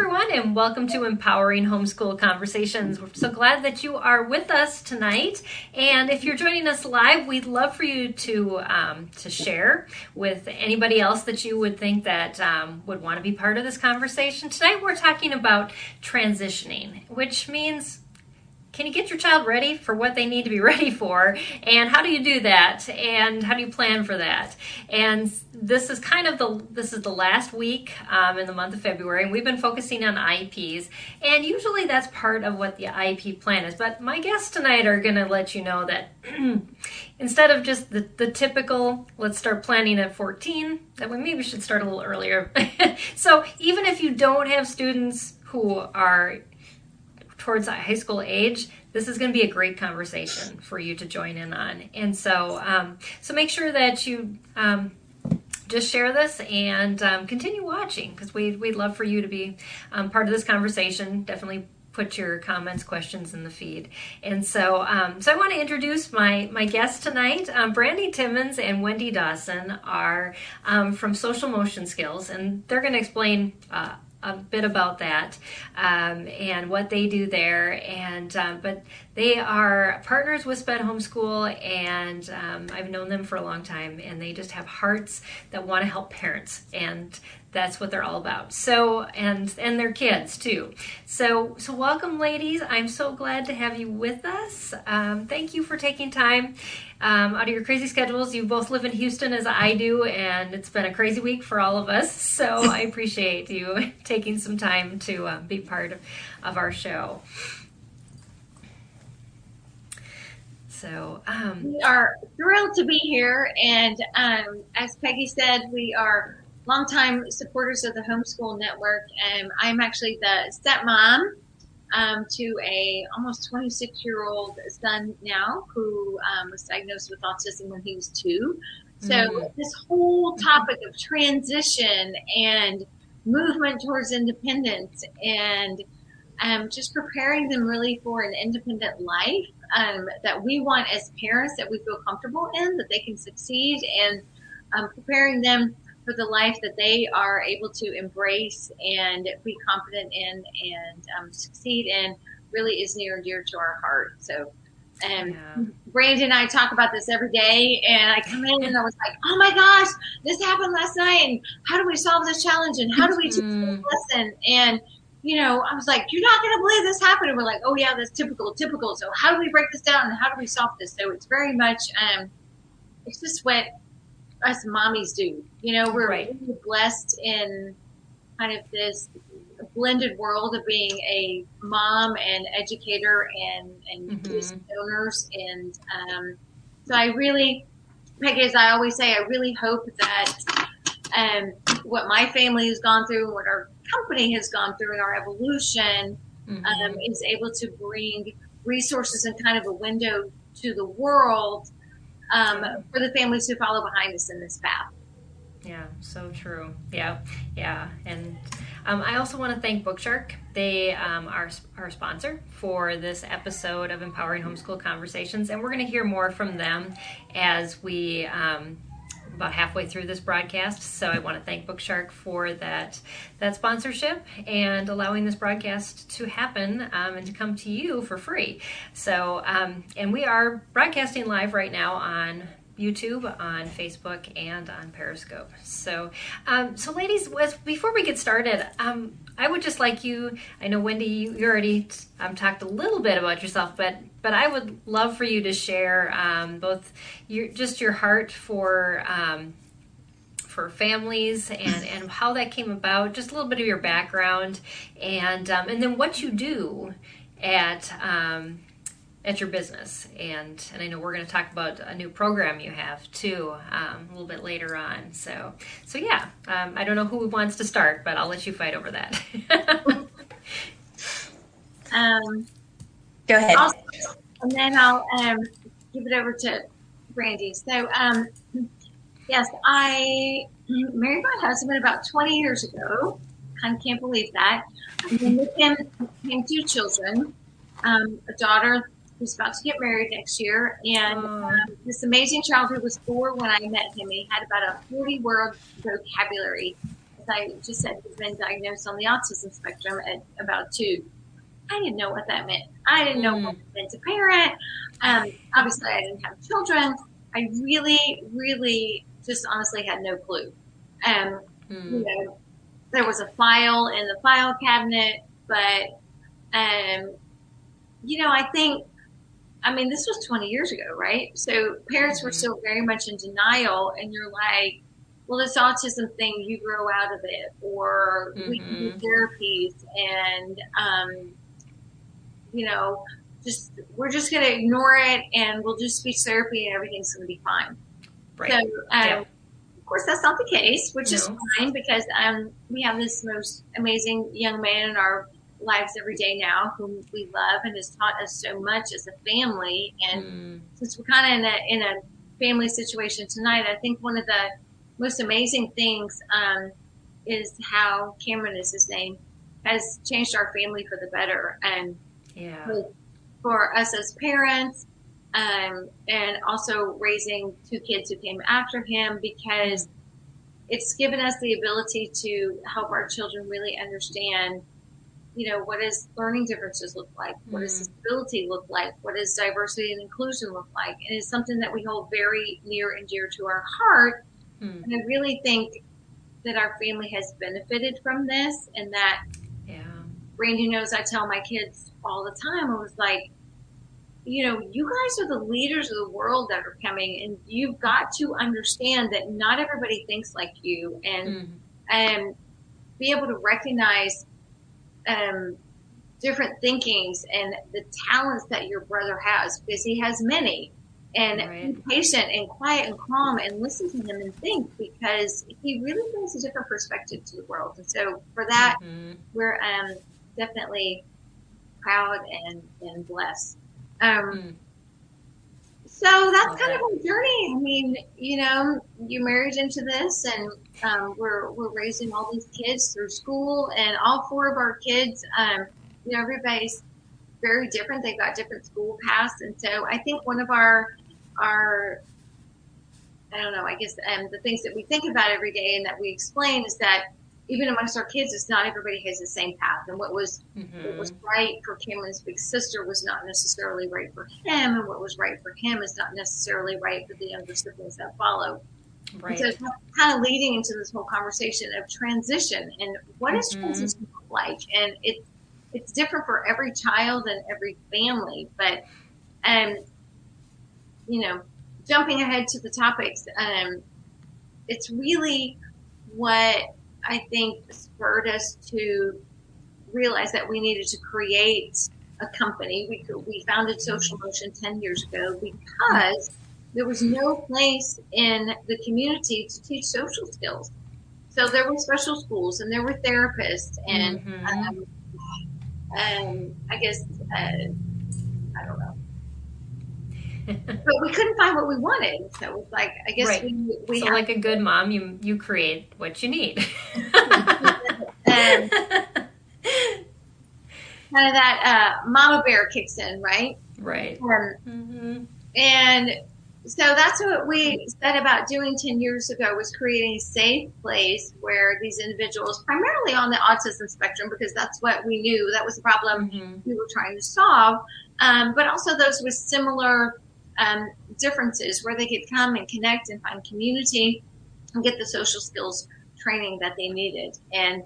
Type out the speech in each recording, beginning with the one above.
everyone, and welcome to Empowering Homeschool Conversations. We're so glad that you are with us tonight. And if you're joining us live, we'd love for you to um, to share with anybody else that you would think that um, would want to be part of this conversation. Tonight, we're talking about transitioning, which means can you get your child ready for what they need to be ready for? And how do you do that? And how do you plan for that? And this is kind of the this is the last week um, in the month of february and we've been focusing on IEPs and usually that's part of what the IEP plan is. But my guests tonight are going to let you know that instead of just the, the typical let's start planning at 14 that we maybe should start a little earlier. So even if you don't have students who are towards high school age, this is going to be a great conversation for you to join in on. And so, um, so make sure that you um, just share this and um, continue watching because we we'd love for you to be um, part of this conversation. Definitely put your comments, questions in the feed. And so, um, so I want to introduce my my guests tonight. Um, Brandi Timmons and Wendy Dawson are um, from Social Motion Skills, and they're going to explain. Uh, a bit about that um, and what they do there. And um, but they are partners with Sped Homeschool, and um, I've known them for a long time. And they just have hearts that want to help parents, and that's what they're all about. So and and their kids too. So so welcome, ladies. I'm so glad to have you with us. Um, thank you for taking time um, out of your crazy schedules. You both live in Houston as I do, and it's been a crazy week for all of us. So I appreciate you taking some time to uh, be part of, of our show. So um, we are thrilled to be here, and um, as Peggy said, we are longtime supporters of the Homeschool Network. And I'm actually the stepmom um, to a almost 26 year old son now who um, was diagnosed with autism when he was two. So mm-hmm. this whole topic of transition and movement towards independence and um, just preparing them really for an independent life um, that we want as parents that we feel comfortable in, that they can succeed, and um, preparing them for the life that they are able to embrace and be confident in and um, succeed in really is near and dear to our heart. So, and um, yeah. Brandi and I talk about this every day, and I come in and I was like, "Oh my gosh, this happened last night, and how do we solve this challenge, and how do we teach mm-hmm. this lesson?" And you know, I was like, "You're not going to believe this happened," and we're like, "Oh yeah, that's typical, typical." So how do we break this down, and how do we solve this? So it's very much, um, it's just what us mommies do. You know, we're right. really blessed in kind of this blended world of being a mom and educator and and mm-hmm. owners and um, so I really Peggy as I always say I really hope that um, what my family has gone through what our company has gone through in our evolution mm-hmm. um, is able to bring resources and kind of a window to the world um, for the families who follow behind us in this path. Yeah, so true. Yeah, yeah. And um, I also want to thank Bookshark. They um, are our sponsor for this episode of Empowering Homeschool Conversations. And we're going to hear more from them as we um, about halfway through this broadcast. So I want to thank Bookshark for that that sponsorship and allowing this broadcast to happen um, and to come to you for free. So um, and we are broadcasting live right now on YouTube, on Facebook, and on Periscope. So, um, so ladies, before we get started, um, I would just like you. I know Wendy, you, already um, talked a little bit about yourself, but but I would love for you to share um, both your just your heart for. Um, for families and, and how that came about, just a little bit of your background, and um, and then what you do at um, at your business. And and I know we're going to talk about a new program you have too um, a little bit later on. So so yeah um, I don't know who wants to start but I'll let you fight over that. Um, go ahead. I'll, and then I'll um, give it over to Brandi so um, yes I married my husband about 20 years ago. I can't believe that. And then with him came two children um, a daughter He's about to get married next year, and um, this amazing child who was four when I met him. He had about a forty word vocabulary. As I just said, he's been diagnosed on the autism spectrum at about two. I didn't know what that meant. I didn't know what it meant to parent. Um, obviously, I didn't have children. I really, really just honestly had no clue. Um, Mm. you know, there was a file in the file cabinet, but, um, you know, I think, I mean, this was 20 years ago, right? So parents were Mhm. still very much in denial, and you're like, well, this autism thing, you grow out of it, or we can do Mhm. therapies, and, um, you know, just we're just going to ignore it, and we'll do speech therapy, and everything's going to be fine. Right. So, um, Yeah. of course, that's not the case, which is fine because um, we have this most amazing young man in our lives every day now, whom we love and has taught us so much as a family. And Mm. since we're kind of in a in a family situation tonight, I think one of the most amazing things um, is how Cameron is his name has changed our family for the better. And Yeah. for us as parents, um, and also raising two kids who came after him because it's given us the ability to help our children really understand, you know, what does learning differences look like? What does Mm. disability look like? What does diversity and inclusion look like? And it's something that we hold very near and dear to our heart. Mm. And I really think that our family has benefited from this and that Yeah. Randy knows I tell my kids all the time, I was like, you know, you guys are the leaders of the world that are coming, and you've got to understand that not everybody thinks like you, and Mm. and be able to recognize um, different thinkings and the talents that your brother has because he has many. And Right. be patient and quiet and calm and listen to him and think because he really brings a different perspective to the world. And so for that, Mhm. we're um, definitely proud and, and blessed. Um, Mm. So that's kind of our journey. I mean, you know, you married into this, and um, we're we're raising all these kids through school, and all four of our kids, um, you know, everybody's very different. They've got different school paths, and so I think one of our our I don't know. I guess um, the things that we think about every day and that we explain is that even amongst our kids, it's not everybody has the same path. And what was what Mhm. was right for Cameron's big sister was not necessarily right for him, and what was right for him is not necessarily right for the younger siblings that follow. Right. So it's kind of leading into this whole conversation of transition and what does Mhm. transition look like? And it's it's different for every child and every family, but um, you know, jumping ahead to the topics, um, it's really what I think spurred us to realize that we needed to create a company. We we founded Social Motion ten years ago because there was no place in the community to teach social skills. So there were special schools and there were therapists and Mhm. um, um, I guess uh, I don't know, but we couldn't find what we wanted. So it was like I guess Right. we we so, had like a good mom, you you create what you need. um, kind of that uh, mama bear kicks in, right? right. Um, hmm And so that's what we set about doing 10 years ago was creating a safe place where these individuals, primarily on the autism spectrum, because that's what we knew that was the problem hmm we were trying to solve, um, but also those with similar um, differences where they could come and connect and find community and get the social skills training that they needed and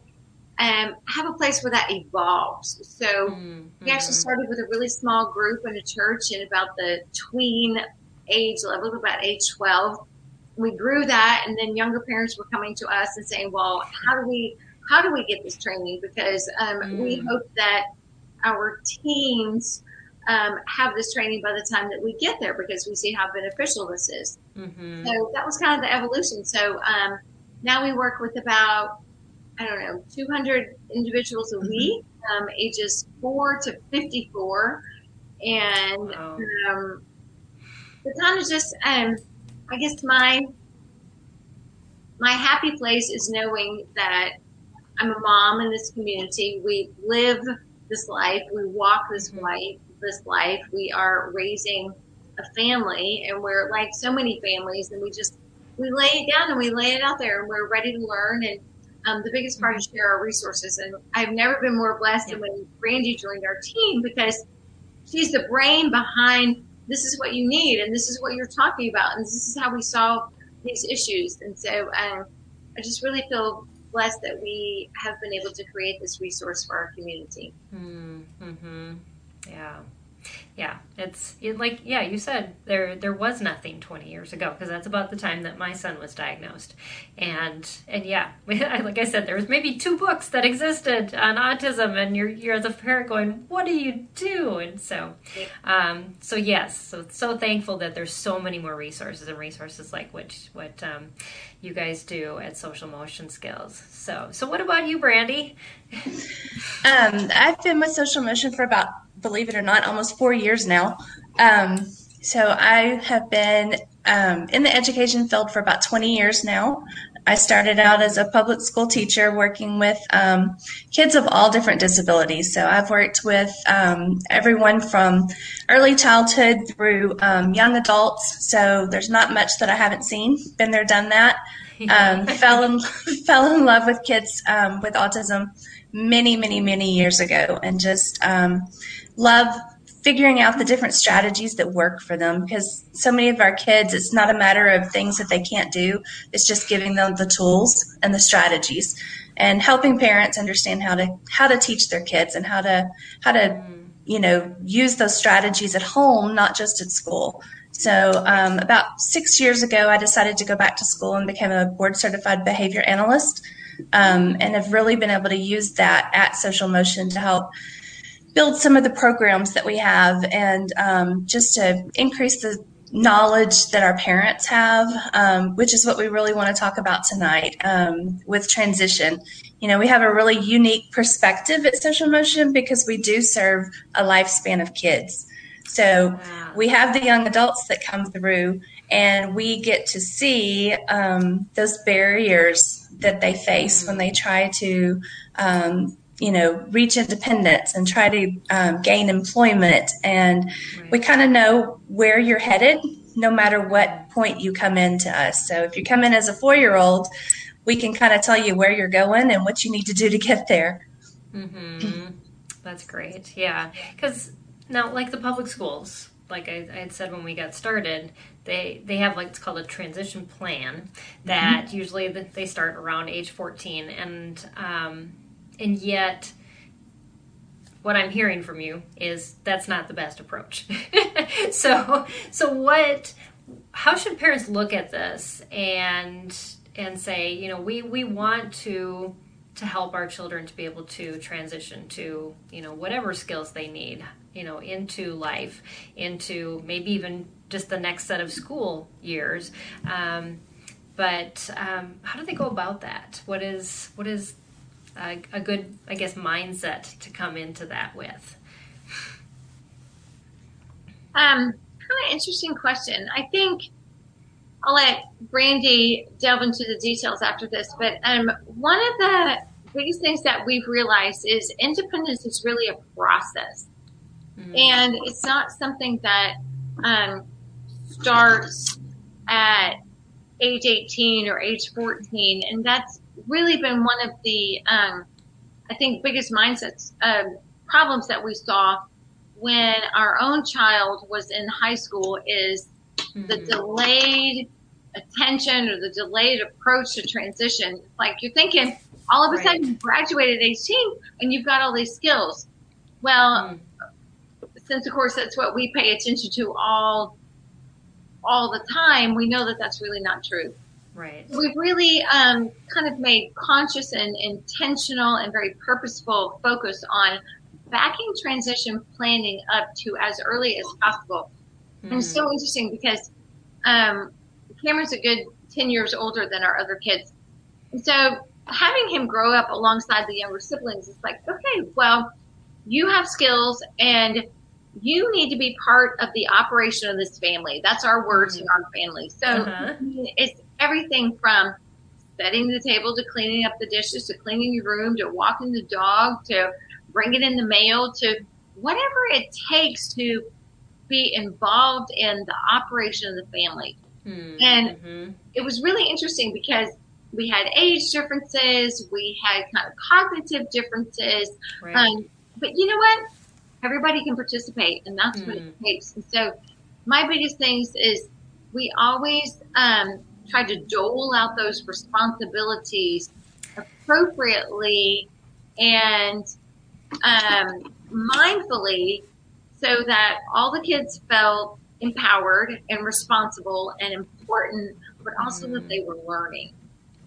um, have a place where that evolves. So we actually started with a really small group in a church in about the tween age level, about age 12. We grew that, and then younger parents were coming to us and saying, "Well, how do we how do we get this training? Because um, we Mm. hope that our teens um, have this training by the time that we get there, because we see how beneficial this is." hmm So that was kind of the evolution. So um, now we work with about, I don't know, 200 individuals a Mhm. week, um, ages 4 to 54. And Wow. um, the kind of just, um, I guess my my happy place is knowing that I'm a mom in this community. We live this life. We walk this Mhm. life. This life. We are raising a family, and we're like so many families, and we just we lay it down and we lay it out there, and we're ready to learn. And um, the biggest part is share our resources. And I've never been more blessed than when Brandi joined our team because she's the brain behind this is what you need and this is what you're talking about and this is how we solve these issues. And so um, I just really feel blessed that we have been able to create this resource for our community. Mm-hmm. Yeah yeah, it's it, like yeah, you said there there was nothing 20 years ago because that's about the time that my son was diagnosed, and and yeah, like I said, there was maybe two books that existed on autism, and you're you're as a parent going, what do you do? And so, um, so yes, so so thankful that there's so many more resources and resources like which what um, you guys do at Social Motion Skills. So so what about you, Brandi? um, I've been with Social Motion for about believe it or not, almost four years now. Um, so I have been um, in the education field for about 20 years now. I started out as a public school teacher working with um, kids of all different disabilities. So I've worked with um, everyone from early childhood through um, young adults. So there's not much that I haven't seen. Been there, done that. Um, fell in fell in love with kids um, with autism many, many, many years ago, and just um, love figuring out the different strategies that work for them because so many of our kids it's not a matter of things that they can't do it's just giving them the tools and the strategies and helping parents understand how to how to teach their kids and how to how to you know use those strategies at home not just at school. So um, about six years ago i decided to go back to school and became a board certified behavior analyst um, and have really been able to use that at social motion to help build some of the programs that we have and um, just to increase the knowledge that our parents have, um, which is what we really want to talk about tonight um, with transition. You know, we have a really unique perspective at Social Motion because we do serve a lifespan of kids. So wow. we have the young adults that come through, and we get to see um, those barriers that they face mm. when they try to um, you know, reach independence and try to um, gain employment. And right. we kind of know where you're headed no matter what point you come into us. So if you come in as a four year old, we can kind of tell you where you're going and what you need to do to get there. Mm-hmm. That's great. Yeah. Because now, like the public schools, like I, I, had said when we got started, they they have like it's called a transition plan that mm-hmm. usually they start around age 14 and um, and yet what I'm hearing from you is that's not the best approach. so so what how should parents look at this and and say, you know, we we want to to help our children to be able to transition to, you know, whatever skills they need, you know, into life, into maybe even just the next set of school years. Um, but um, how do they go about that? What is what is a, a good, I guess, mindset to come into that with? Um, kind of interesting question. I think I'll let Brandi delve into the details after this, but um, one of the biggest things that we've realized is independence is really a process, mm-hmm. and it's not something that um, starts at age 18 or age 14, and that's really been one of the, um, I think, biggest mindsets uh, problems that we saw when our own child was in high school is mm-hmm. the delayed attention or the delayed approach to transition. Like you're thinking, all of a right. sudden you graduated at 18 and you've got all these skills. Well, mm. since of course that's what we pay attention to all all the time, we know that that's really not true. Right. We've really um, kind of made conscious and intentional and very purposeful focus on backing transition planning up to as early as possible. Mm-hmm. And it's so interesting because um, Cameron's a good 10 years older than our other kids. And so having him grow up alongside the younger siblings is like, okay, well, you have skills and you need to be part of the operation of this family. That's our words in our family. So uh-huh. it's everything from setting the table to cleaning up the dishes to cleaning your room to walking the dog to bringing in the mail to whatever it takes to be involved in the operation of the family. Mm-hmm. And it was really interesting because we had age differences, we had kind of cognitive differences. Right. Um, but you know what? Everybody can participate, and that's what Mm. it takes. And so, my biggest things is we always um, try to dole out those responsibilities appropriately and um, mindfully so that all the kids felt empowered and responsible and important, but also that they were learning.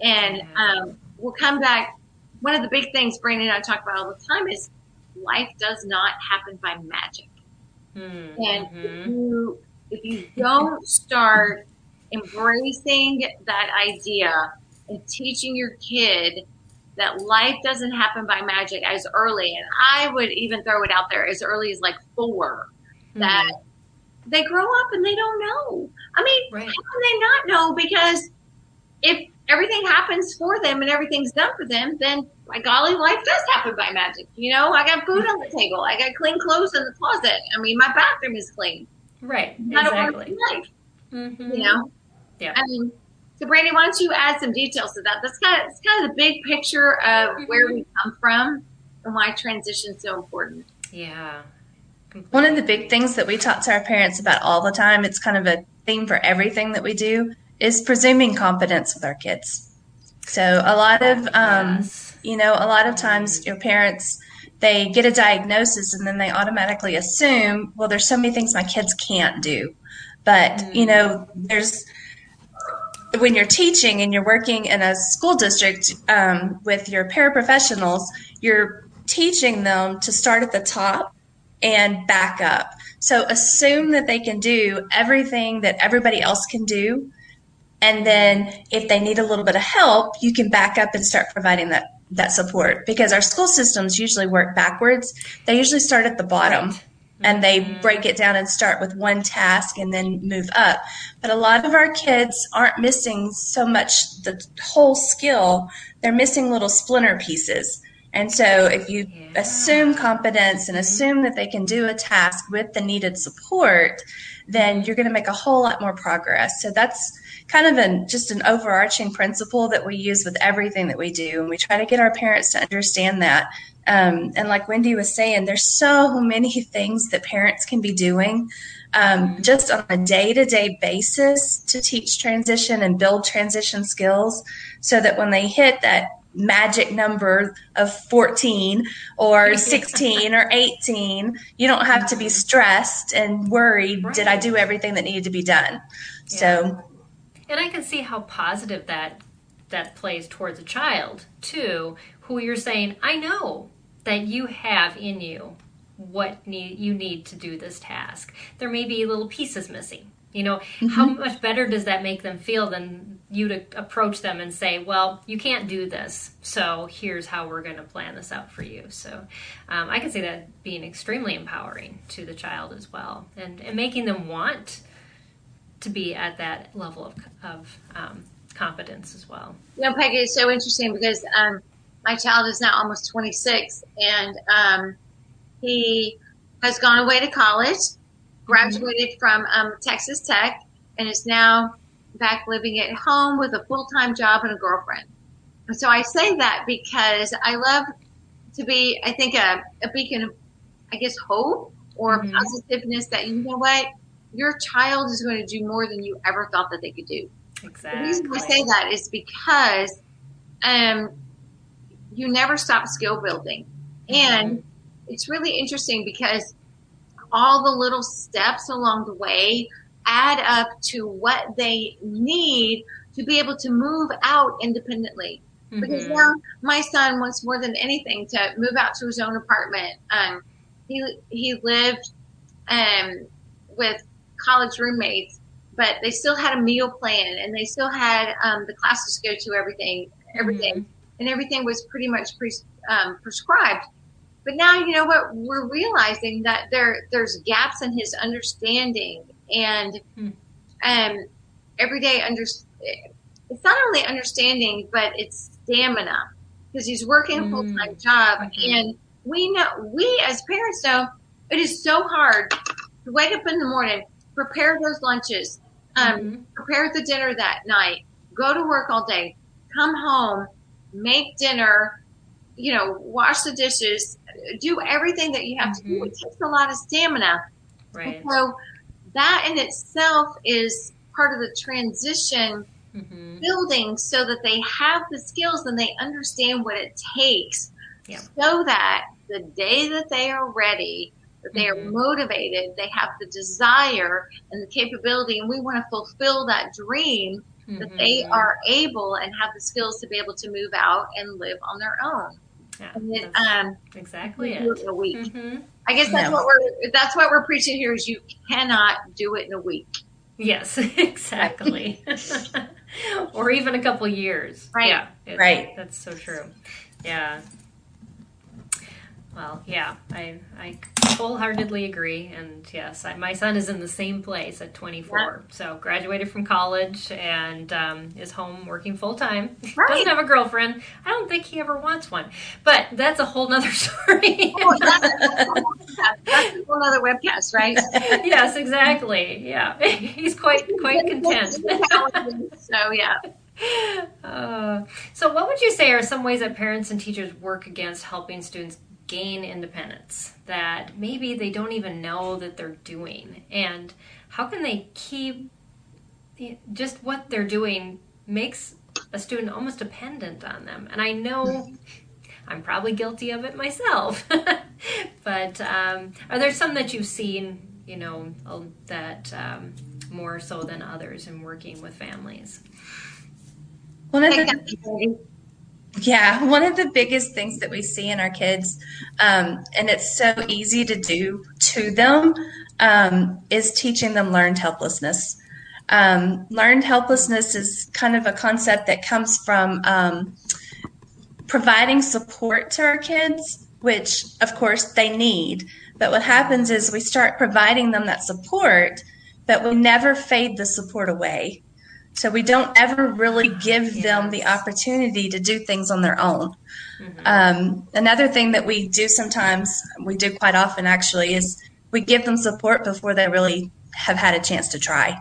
And um, we'll come back. One of the big things Brandi and I talk about all the time is life does not happen by magic. Mm, And if you if you don't start embracing that idea and teaching your kid that life doesn't happen by magic as early, and I would even throw it out there as early as like four, that they grow up and they don't know. I mean, Right. how can they not know? Because if everything happens for them and everything's done for them, then by golly, life does happen by magic. You know, I got food on the table, I got clean clothes in the closet. I mean, my bathroom is clean. Right. Not Exactly. wonderful life, Mhm. you know. Yeah. I mean, so Brandi, why don't you add some details to that? That's kind of it's kind of the big picture of mm-hmm. where we come from and why transition is so important. Yeah. One of the big things that we talk to our parents about all the time, it's kind of a theme for everything that we do, is presuming competence with our kids. So a lot of, um, Yes. you know, a lot of mm-hmm. times your parents, they get a diagnosis and then they automatically assume, well, there's so many things my kids can't do. But, you mm-hmm. know, there's, when you're teaching and you're working in a school district um, with your paraprofessionals, you're teaching them to start at the top and back up. So assume that they can do everything that everybody else can do. And then if they need a little bit of help, you can back up and start providing that, that support because our school systems usually work backwards. They usually start at the bottom. And they break it down and start with one task and then move up. But a lot of our kids aren't missing so much the whole skill, they're missing little splinter pieces. And so if you Yeah. assume competence and mm-hmm. assume that they can do a task with the needed support, then you're going to make a whole lot more progress. So that's kind of an just an overarching principle that we use with everything that we do, and we try to get our parents to understand that. Um, and like Wendy was saying, there's so many things that parents can be doing um, just on a day to day basis to teach transition and build transition skills so that when they hit that magic number of 14 or 16 or 18, you don't have to be stressed and worried, did I do everything that needed to be done? So, And I can see how positive that that plays towards a child too, who you're saying, I know that you have in you what need you need to do this task. There may be little pieces missing. You know, how much better does that make them feel than you to approach them and say, "Well, you can't do this, so here's how we're going to plan this out for you." So, um, I can see that being extremely empowering to the child as well, and and making them want to be at that level of, of um, competence as well. You know, Peggy, it's so interesting because um, my child is now almost 26, and um, he has gone away to college, graduated from um, Texas Tech, and is now back living at home with a full time job and a girlfriend. And so I say that because I love to be, I think, a, a beacon of, I guess, hope or Mhm. positiveness that, you know what, your child is going to do more than you ever thought that they could do. Exactly. The reason I say that is because um, you never stop skill building. And it's really interesting because all the little steps along the way add up to what they need to be able to move out independently. Because Mhm. now my son wants more than anything to move out to his own apartment. Um, he he lived um, with college roommates, but they still had a meal plan and they still had um, the classes to go to everything every day, Mhm. And everything was pretty much pre- um, prescribed. But now you know what we're realizing that there there's gaps in his understanding and Hmm. um, everyday under it's not only understanding but it's stamina because he's working a Mm. full time job Mhm. and we know we as parents know it is so hard to wake up in the morning, prepare those lunches, um, Mhm. prepare the dinner that night, go to work all day, come home, make dinner, you know, wash the dishes, do everything that you have to do. Mhm. It takes a lot of stamina. Right. So that in itself is part of the transition hmm building so that they have the skills and they understand what it takes Yeah. so that the day that they are ready that they Mhm. are motivated they have the desire and the capability and we want to fulfill that dream that they are able and have the skills to be able to move out and live on their own Yeah, and then um exactly do it. it in a week hmm i guess that's No. what we're that's what we're preaching here is you cannot do it in a week Yes, exactly. or even a couple years. Right. Yeah. Right. That's so true. Yeah. Well, yeah, I I wholeheartedly agree, and yes, I, my son is in the same place at 24. So graduated from college and um, is home working full time. Right. Doesn't have a girlfriend. I don't think he ever wants one, but that's a whole nother story. Oh, that's, that's a whole other webcast right yes, exactly. Yeah, he's quite quite content. so yeah. Uh, so, what would you say are some ways that parents and teachers work against helping students gain independence that maybe they don't even know that they're doing? And how can they keep just what they're doing makes a student almost dependent on them? And I know I'm probably guilty of it myself, but um, are there some that you've seen, you know, that um, more so than others in working with families? One of Take the that, Katie. Yeah, one of the biggest things that we see in our kids, um, and it's so easy to do to them, um, is teaching them learned helplessness. Um, learned helplessness is kind of a concept that comes from um, providing support to our kids, which of course they need. But what happens is we start providing them that support, but we never fade the support away. So we don't ever really give them the opportunity to do things on their own. Mhm. Um, another thing that we do sometimes, we do quite often actually, is we give them support before they really have had a chance to try.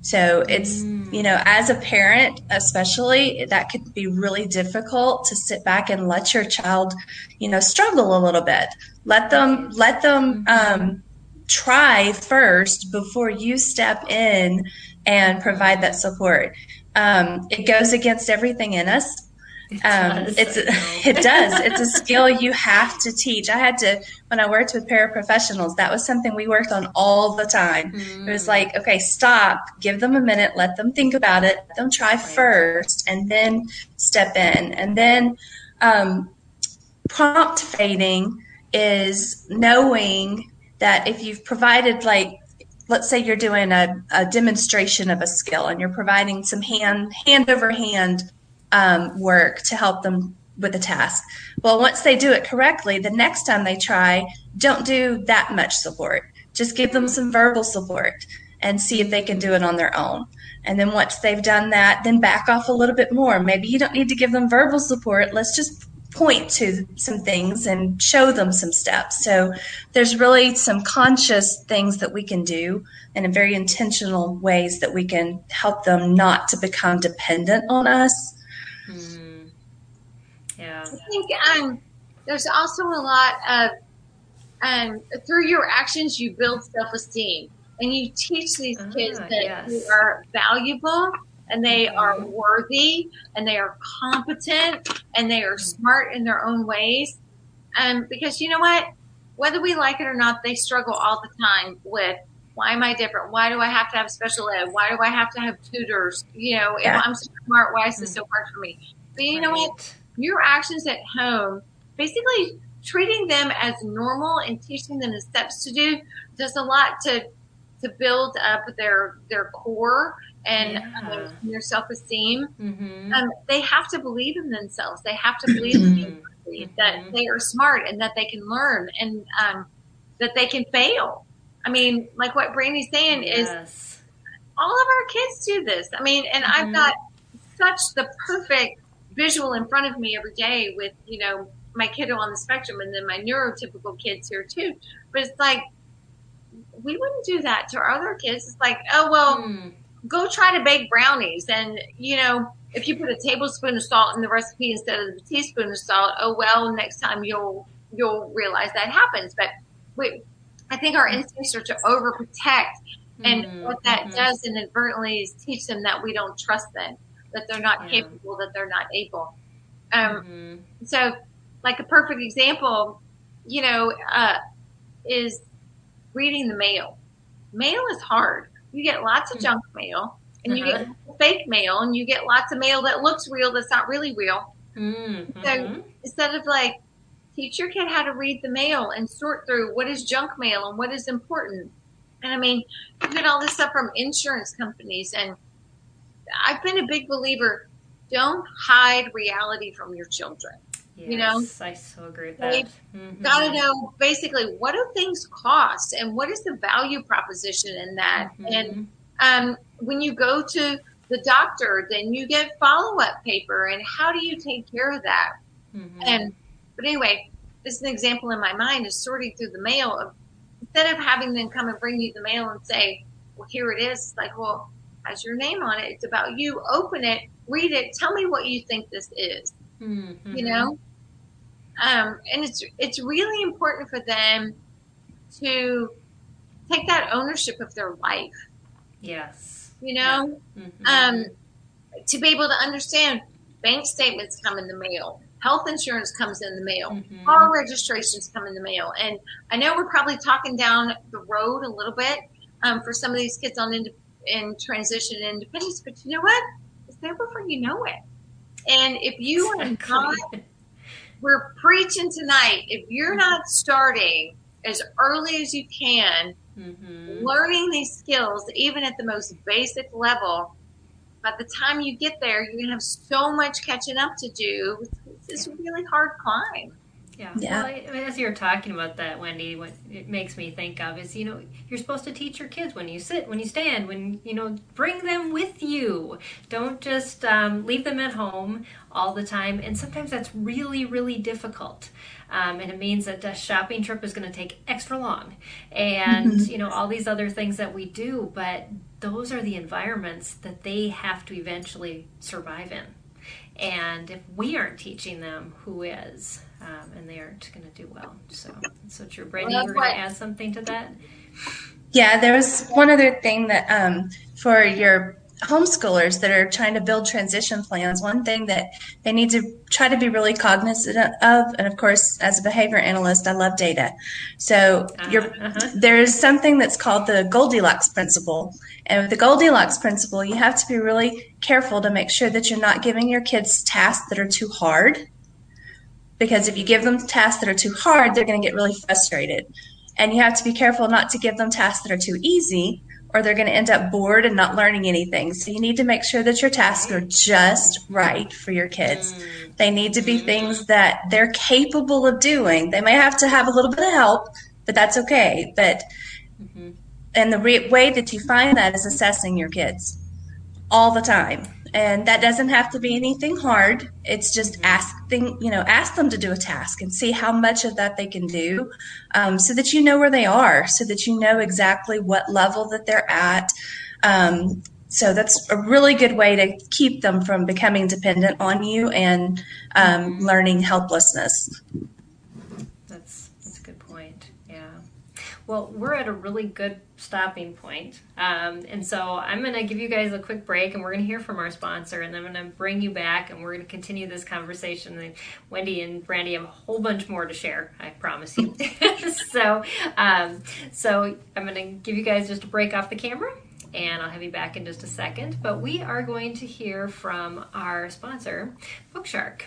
So it's, Mm. you know, as a parent, especially, that could be really difficult to sit back and let your child, you know, struggle a little bit. Let them, let them, um, try first before you step in and provide that support. Um, it goes against everything in us. It Um, does, it's it does. It's a skill you have to teach. I had to when I worked with paraprofessionals. That was something we worked on all the time. It was Mm. like, okay, stop, give them a minute, let them think about it, let them try first, and then step in. And then um, prompt fading is knowing that if you've provided like let's say you're doing a, a demonstration of a skill and you're providing some hand hand over hand um, work to help them with the task. Well once they do it correctly the next time they try don't do that much support. Just give them some verbal support and see if they can do it on their own. And then once they've done that then back off a little bit more. Maybe you don't need to give them verbal support. Let's just point to some things and show them some steps. So there's really some conscious things that we can do and in very intentional ways that we can help them not to become dependent on us. Mm. Yeah. I think um, there's also a lot of um, through your actions you build self-esteem and you teach these Ah, kids that yes. they are valuable and they are worthy and they are competent and they are smart in their own ways. Um, because you know what, whether we like it or not, they struggle all the time with why am I different? Why do I have to have special ed? Why do I have to have tutors? You know, Yeah. if I'm so smart, why is this so hard for me? But you know what? Your actions at home, basically treating them as normal and teaching them the steps to do, does a lot to to build up their their core and Yeah. um, their self esteem. Mhm. Um, they have to believe in themselves. They have to believe in Mhm. that they are smart and that they can learn and um, that they can fail. I mean, like what Brandi's saying is all of our kids do this. I mean, and I've Mhm. got such the perfect visual in front of me every day with, you know, my kiddo on the spectrum and then my neurotypical kids here too. But it's like, we wouldn't do that to our other kids. It's like, oh, well, Mm. Go try to bake brownies and, you know, if you put a tablespoon of salt in the recipe instead of a teaspoon of salt, oh well, next time you'll you'll realize that happens. But we, I think our instincts are to overprotect, and mm-hmm. what that mm-hmm. does inadvertently is teach them that we don't trust them, that they're not yeah. capable, that they're not able. Um, mm-hmm. So, like a perfect example, you know, uh, is reading the mail. Mail is hard. You get lots of mm-hmm. junk mail, and uh-huh. you get uh-huh. fake mail, and you get lots of mail that looks real that's not really real. Mm-hmm. So instead of like teach your kid how to read the mail and sort through what is junk mail and what is important. And I mean, you get all this stuff from insurance companies, and I've been a big believer. Don't hide reality from your children. Yes, you know, I so agree with that. Mm-hmm. Got to know basically what do things cost and what is the value proposition in that. Mm-hmm. And um, when you go to the doctor, then you get follow up paper, and how do you take care of that? Mm-hmm. And but anyway, this is an example in my mind is sorting through the mail of instead of having them come and bring you the mail and say, "Well, here it is," it's like, "Well, has your name on it. It's about you. Open it, read it. Tell me what you think this is." Mm-hmm. You know, um, and it's it's really important for them to take that ownership of their life. Yes. You know, mm-hmm. um, to be able to understand bank statements come in the mail health insurance comes in the mail, mm-hmm. car registrations come in the mail. And I know we're probably talking down the road a little bit um, for some of these kids on in, in transition and independence, but you know what? It's there before you know it. And if you exactly. are not, we're preaching tonight, if you're not starting as early as you can, mm-hmm. learning these skills, even at the most basic level, by the time you get there, you're going to have so much catching up to do it's a really hard climb. Yeah. yeah. Well, as you're talking about that, Wendy, what it makes me think of is, you know, you're supposed to teach your kids when you sit, when you stand, when, you know, bring them with you. Don't just um, leave them at home all the time. And sometimes that's really, really difficult. Um, and it means that a shopping trip is going to take extra long and, mm-hmm. you know, all these other things that we do. But those are the environments that they have to eventually survive in. And if we aren't teaching them, who is? Um, and they aren't going to do well. So, so true. Brandi, well, you were going to add something to that? Yeah, there was one other thing that um, for your homeschoolers that are trying to build transition plans, one thing that they need to try to be really cognizant of, and of course, as a behavior analyst, I love data. So uh-huh, uh-huh. there is something that's called the Goldilocks principle. And with the Goldilocks principle, you have to be really careful to make sure that you're not giving your kids tasks that are too hard. Because if you give them tasks that are too hard, they're going to get really frustrated. And you have to be careful not to give them tasks that are too easy or they're going to end up bored and not learning anything. So you need to make sure that your tasks are just right for your kids. Mm. They need to be things that they're capable of doing. They may have to have a little bit of help, but that's okay. But mm-hmm. and the re- way that you find that is assessing your kids all the time and that doesn't have to be anything hard. It's just asking you know ask them to do a task and see how much of that they can do um, so that you know where they are so that you know exactly what level that they're at. Um, so that's a really good way to keep them from becoming dependent on you and um, learning helplessness. That's that's a good point. Yeah. Well we're at a really good stopping point. Um, and so I'm going to give you guys a quick break and we're going to hear from our sponsor and I'm going to bring you back and we're going to continue this conversation. And Wendy and Brandi have a whole bunch more to share, I promise you. so, um, so I'm going to give you guys just a break off the camera and I'll have you back in just a second. But we are going to hear from our sponsor, Bookshark.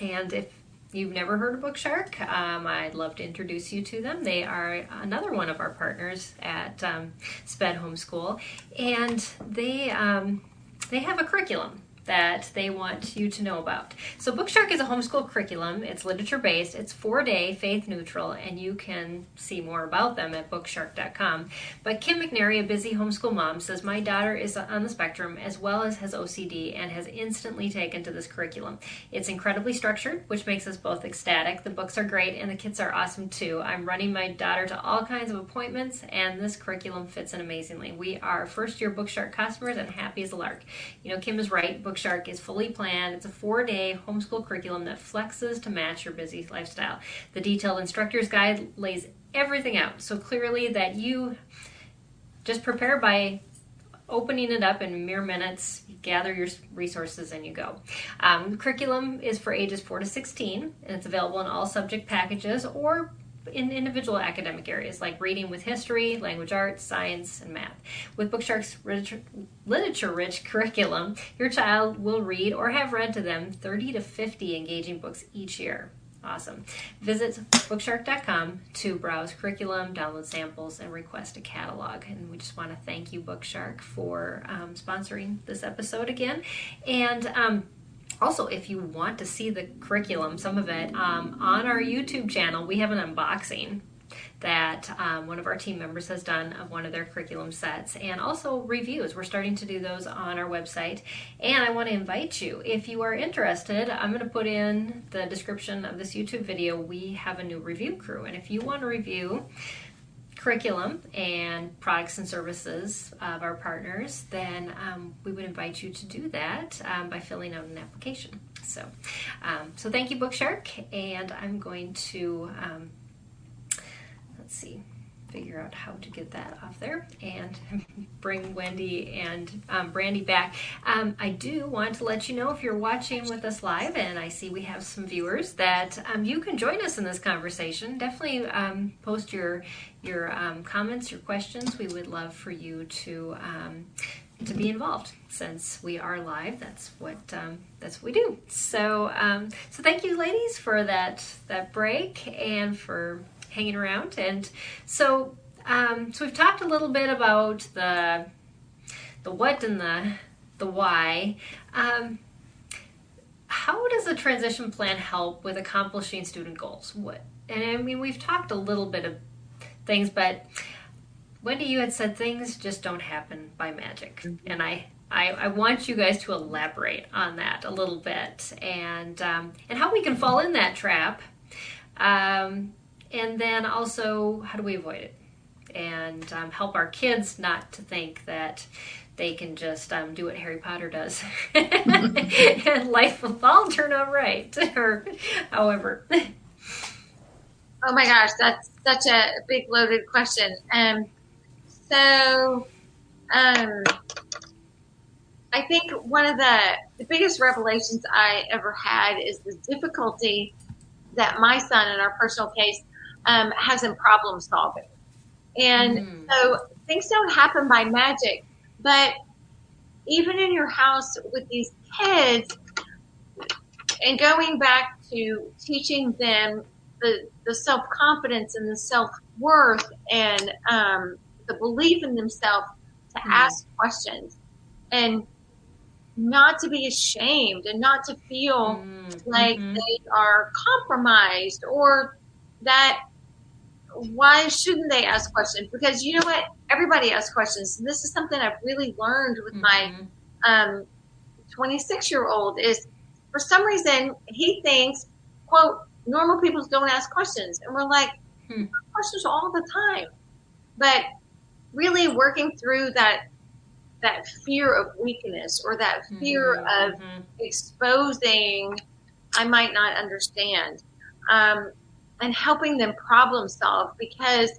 And if you've never heard of Bookshark, um, I'd love to introduce you to them. They are another one of our partners at um, Sped Homeschool, and they um, they have a curriculum that they want you to know about. So, Bookshark is a homeschool curriculum. It's literature based, it's four day, faith neutral, and you can see more about them at bookshark.com. But Kim McNary, a busy homeschool mom, says, My daughter is on the spectrum as well as has OCD and has instantly taken to this curriculum. It's incredibly structured, which makes us both ecstatic. The books are great and the kits are awesome too. I'm running my daughter to all kinds of appointments, and this curriculum fits in amazingly. We are first year Bookshark customers and happy as a lark. You know, Kim is right Bookshark is fully planned. It's a four day homeschool curriculum that flexes to match your busy lifestyle. The detailed instructor's guide lays everything out so clearly that you just prepare by opening it up in mere minutes, gather your resources, and you go. Um, curriculum is for ages 4 to 16, and it's available in all subject packages or in individual academic areas like reading with history, language arts, science, and math. With Bookshark's literature rich curriculum, your child will read or have read to them 30 to 50 engaging books each year. Awesome. Visit bookshark.com to browse curriculum, download samples, and request a catalog. And we just want to thank you, Bookshark, for um, sponsoring this episode again. And um, also, if you want to see the curriculum, some of it, um, on our YouTube channel, we have an unboxing that um, one of our team members has done of one of their curriculum sets and also reviews. We're starting to do those on our website. And I want to invite you, if you are interested, I'm going to put in the description of this YouTube video. We have a new review crew. And if you want to review, curriculum and products and services of our partners, then um, we would invite you to do that um, by filling out an application. So, um, so thank you, Bookshark, and I'm going to um, let's see figure out how to get that off there and bring Wendy and um, Brandi back. Um, I do want to let you know if you're watching with us live, and I see we have some viewers, that um, you can join us in this conversation. Definitely um, post your your um, comments, your questions. We would love for you to um, to be involved since we are live. That's what that's what we do. So so thank you, ladies, for that that break and for hanging around. And so, um, so we've talked a little bit about the the what and the the why. Um, how does a transition plan help with accomplishing student goals? What and I mean, we've talked a little bit of things, but Wendy, you had said things just don't happen by magic, mm-hmm. and I I, I, want you guys to elaborate on that a little bit and um, and how we can fall in that trap. Um, and then also how do we avoid it and um, help our kids not to think that they can just um, do what Harry Potter does and life will all turn out right or however. Oh my gosh, that's such a big loaded question. Um, so, um, I think one of the, the biggest revelations I ever had is the difficulty that my son, in our personal case, um, has in problem solving. And mm. so things don't happen by magic, but even in your house with these kids, and going back to teaching them the, the self confidence and the self worth and um, the belief in themselves to mm. ask questions and not to be ashamed and not to feel mm. like mm-hmm. they are compromised or that why shouldn't they ask questions? Because you know what? Everybody asks questions. And this is something I've really learned with mm-hmm. my um, 26 year old is for some reason he thinks, quote, normal people don't ask questions. And we're like, hmm. questions all the time. But really working through that that fear of weakness or that fear mm-hmm. of mm-hmm. exposing I might not understand. Um, and helping them problem solve because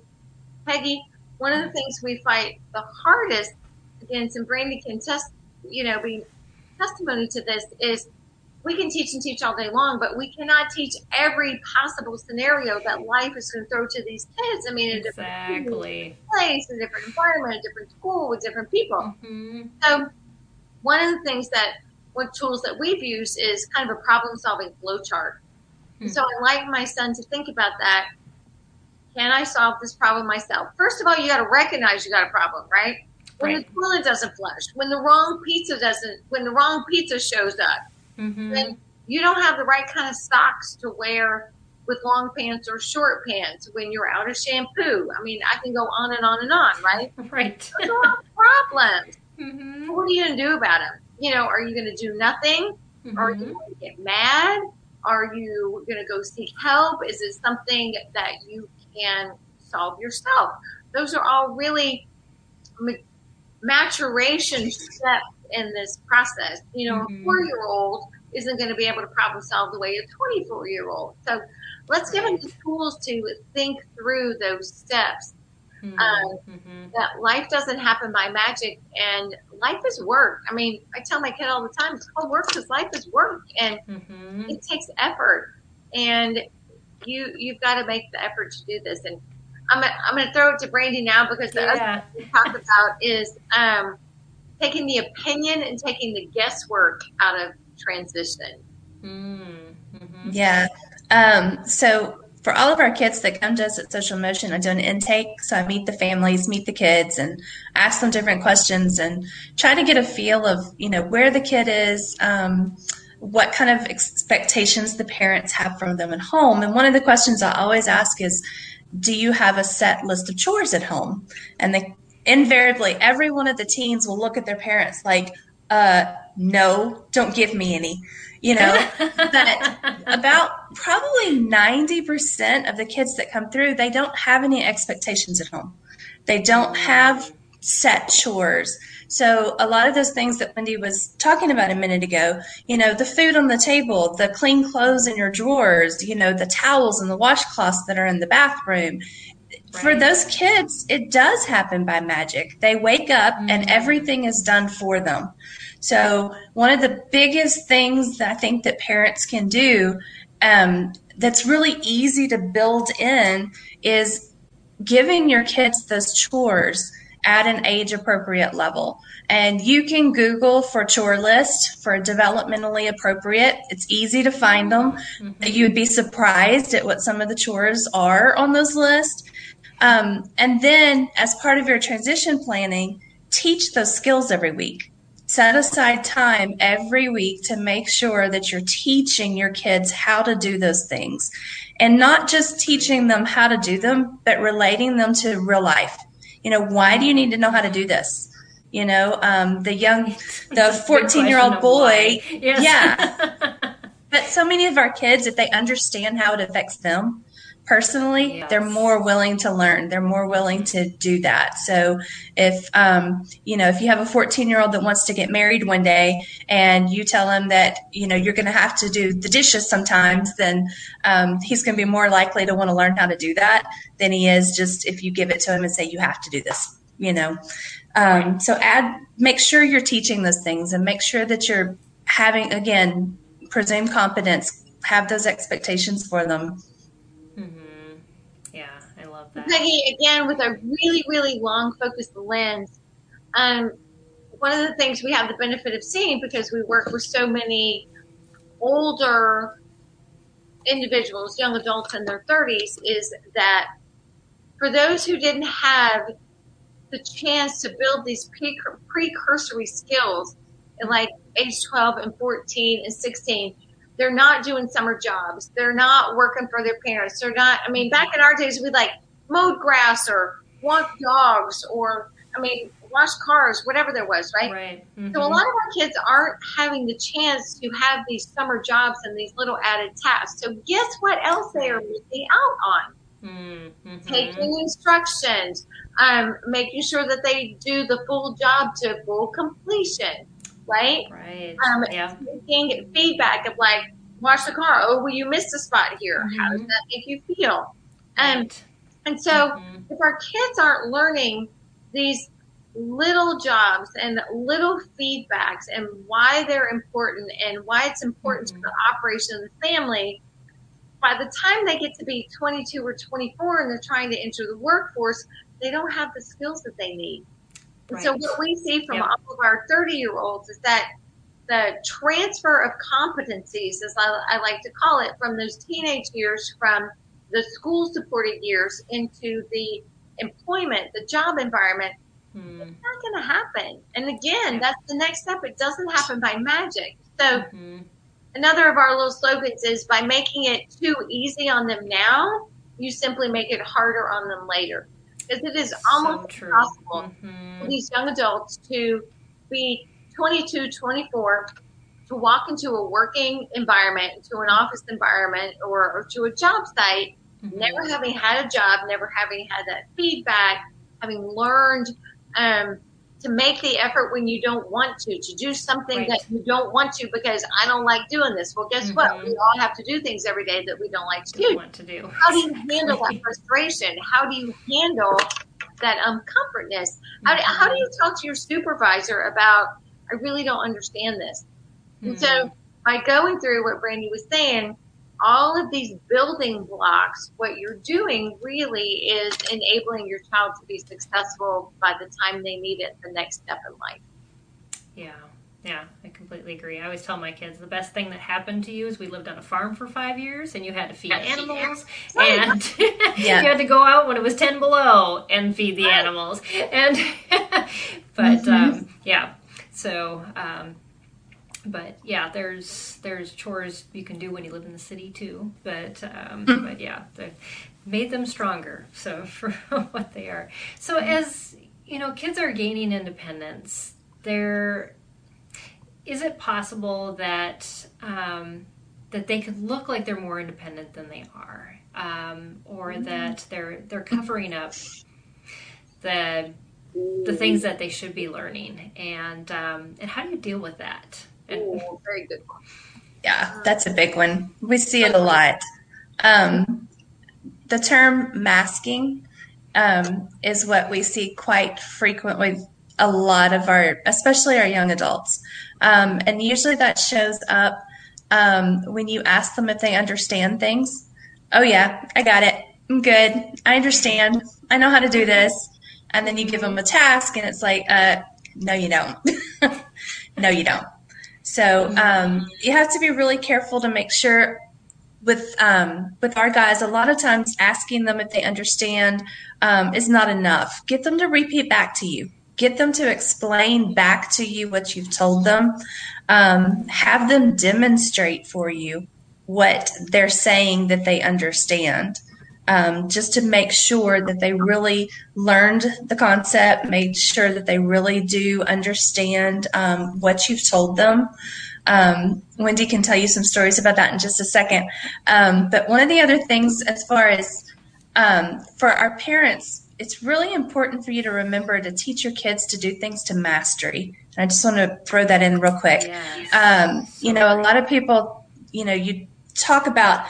Peggy, one of the things we fight the hardest against, and Brandi can test, you know, be testimony to this is we can teach and teach all day long, but we cannot teach every possible scenario that life is going to throw to these kids. I mean, exactly. a different place, a different environment, a different school with different people. Mm-hmm. So, one of the things that what tools that we've used is kind of a problem solving flow chart. Mm-hmm. So I like my son to think about that. Can I solve this problem myself? First of all, you got to recognize you got a problem, right? When right. the toilet doesn't flush, when the wrong pizza doesn't, when the wrong pizza shows up, mm-hmm. then you don't have the right kind of socks to wear with long pants or short pants when you're out of shampoo. I mean, I can go on and on and on, right? Right. Those are all problems. Mm-hmm. What are you going to do about them? You know, are you going to do nothing? Mm-hmm. Are you going to get mad? Are you going to go seek help? Is it something that you can solve yourself? Those are all really maturation steps in this process. You know, mm-hmm. a four year old isn't going to be able to problem solve the way a 24 year old. So let's give them the tools to think through those steps. Mm-hmm. Um, mm-hmm. That life doesn't happen by magic, and life is work. I mean, I tell my kid all the time, it's called work because life is work, and mm-hmm. it takes effort. And you you've got to make the effort to do this. And I'm I'm going to throw it to Brandi now because the yeah. other thing we talk about is um, taking the opinion and taking the guesswork out of transition. Mm-hmm. Yeah. Um, so for all of our kids that come to us at Social Motion, I do an intake. So I meet the families, meet the kids, and ask them different questions and try to get a feel of you know where the kid is. Um, what kind of expectations the parents have from them at home. And one of the questions I always ask is, do you have a set list of chores at home? And they invariably, every one of the teens will look at their parents like, uh, no, don't give me any. You know, but about probably 90% of the kids that come through, they don't have any expectations at home. They don't have set chores. So a lot of those things that Wendy was talking about a minute ago, you know, the food on the table, the clean clothes in your drawers, you know, the towels and the washcloths that are in the bathroom. Right. For those kids, it does happen by magic. They wake up mm-hmm. and everything is done for them. So one of the biggest things that I think that parents can do um, that's really easy to build in is giving your kids those chores at an age appropriate level. And you can Google for chore list for developmentally appropriate. It's easy to find them. Mm-hmm. You'd be surprised at what some of the chores are on those lists. Um, and then, as part of your transition planning, teach those skills every week. Set aside time every week to make sure that you're teaching your kids how to do those things. And not just teaching them how to do them, but relating them to real life you know, why do you need to know how to do this? You know, um, the young, the 14 year old boy. Yes. Yeah. but so many of our kids, if they understand how it affects them, personally yes. they're more willing to learn. They're more willing to do that. So if um, you know if you have a 14 year old that wants to get married one day and you tell him that you know you're going to have to do the dishes sometimes then um, he's going to be more likely to want to learn how to do that than he is just if you give it to him and say you have to do this you know? Um, so add make sure you're teaching those things and make sure that you're having again presume competence have those expectations for them Peggy, again, with a really, really long focused lens, um, one of the things we have the benefit of seeing because we work with so many older individuals, young adults in their 30s, is that for those who didn't have the chance to build these pre- precursory skills in like age 12 and 14 and 16, they're not doing summer jobs. They're not working for their parents. They're not, I mean, back in our days, we like mowed grass or walked dogs or, I mean, washed cars, whatever there was, right? Right. Mm-hmm. So a lot of our kids aren't having the chance to have these summer jobs and these little added tasks. So guess what else they are missing out on? Mm-hmm. Taking instructions, um, making sure that they do the full job to full completion, right? Right. Um, yeah. Taking feedback of like, wash the car. Oh, well, you missed a spot here. Mm-hmm. How does that make you feel? Um, right. And so mm-hmm. if our kids aren't learning these little jobs and little feedbacks and why they're important and why it's important mm-hmm. to the operation of the family, by the time they get to be 22 or 24 and they're trying to enter the workforce, they don't have the skills that they need. Right. so what we see from yep. all of our 30 year olds is that the transfer of competencies, as I, I like to call it, from those teenage years from the school supported years into the employment, the job environment, hmm. it's not going to happen. And again, that's the next step. It doesn't happen by magic. So, mm-hmm. another of our little slogans is by making it too easy on them now, you simply make it harder on them later. Because it is almost so impossible mm-hmm. for these young adults to be 22, 24, to walk into a working environment, to an office environment, or, or to a job site mm-hmm. never having had a job, never having had that feedback, having learned um, to make the effort when you don't want to, to do something Right. that you don't want to because I don't like doing this. Well, guess what? Mhm. We all have to do things every day that we don't like to do want to do. How do you handle that frustration? How do you handle that uncomfortness? How do, how do you talk to your supervisor about, I really don't understand this? Mm-hmm. so by going through what Brandi was saying, all of these building blocks, what you're doing really is enabling your child to be successful by the time they need it the next step in life. Yeah, yeah, I completely agree. I always tell my kids the best thing that happened to you is we lived on a farm for five years and you had to feed animals and Yeah. you had to go out when it was 10 below and feed the Right. animals. And, but, um, yeah, so, um, but yeah, there's there's chores you can do when you live in the city too. But um, but yeah, made them stronger. So for what they are. So as you know, kids are gaining independence. There is it possible that um, that they could look like they're more independent than they are, um, or that they're they're covering up the the things that they should be learning, and um, and how do you deal with that? Ooh, very good. Yeah, that's a big one. We see it a lot. Um, the term masking um, is what we see quite frequently. A lot of our, especially our young adults, um, and usually that shows up um, when you ask them if they understand things. Oh yeah, I got it. I'm good. I understand. I know how to do this. And then you give them a task, and it's like, uh, no, you don't. no, you don't. So um, you have to be really careful to make sure with um, with our guys. A lot of times, asking them if they understand um, is not enough. Get them to repeat back to you. Get them to explain back to you what you've told them. Um, have them demonstrate for you what they're saying that they understand. Um, just to make sure that they really learned the concept, made sure that they really do understand um, what you've told them. Um, Wendy can tell you some stories about that in just a second. Um, but one of the other things, as far as um, for our parents, it's really important for you to remember to teach your kids to do things to mastery. And I just want to throw that in real quick. Yes. Um, you know, a lot of people, you know, you talk about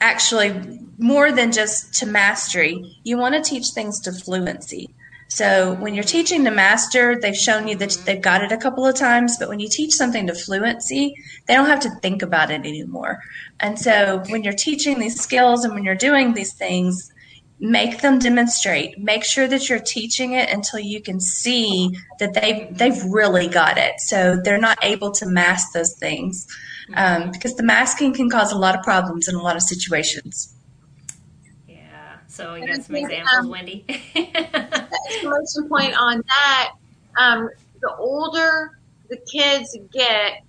actually more than just to mastery. You want to teach things to fluency. So when you're teaching to master, they've shown you that they've got it a couple of times, but when you teach something to fluency, they don't have to think about it anymore. And so when you're teaching these skills and when you're doing these things, make them demonstrate. Make sure that you're teaching it until you can see that they've they've really got it. So they're not able to mask those things um, because the masking can cause a lot of problems in a lot of situations. yeah. So you I got some think, examples, um, Wendy. exclamation point on that. Um, the older the kids get,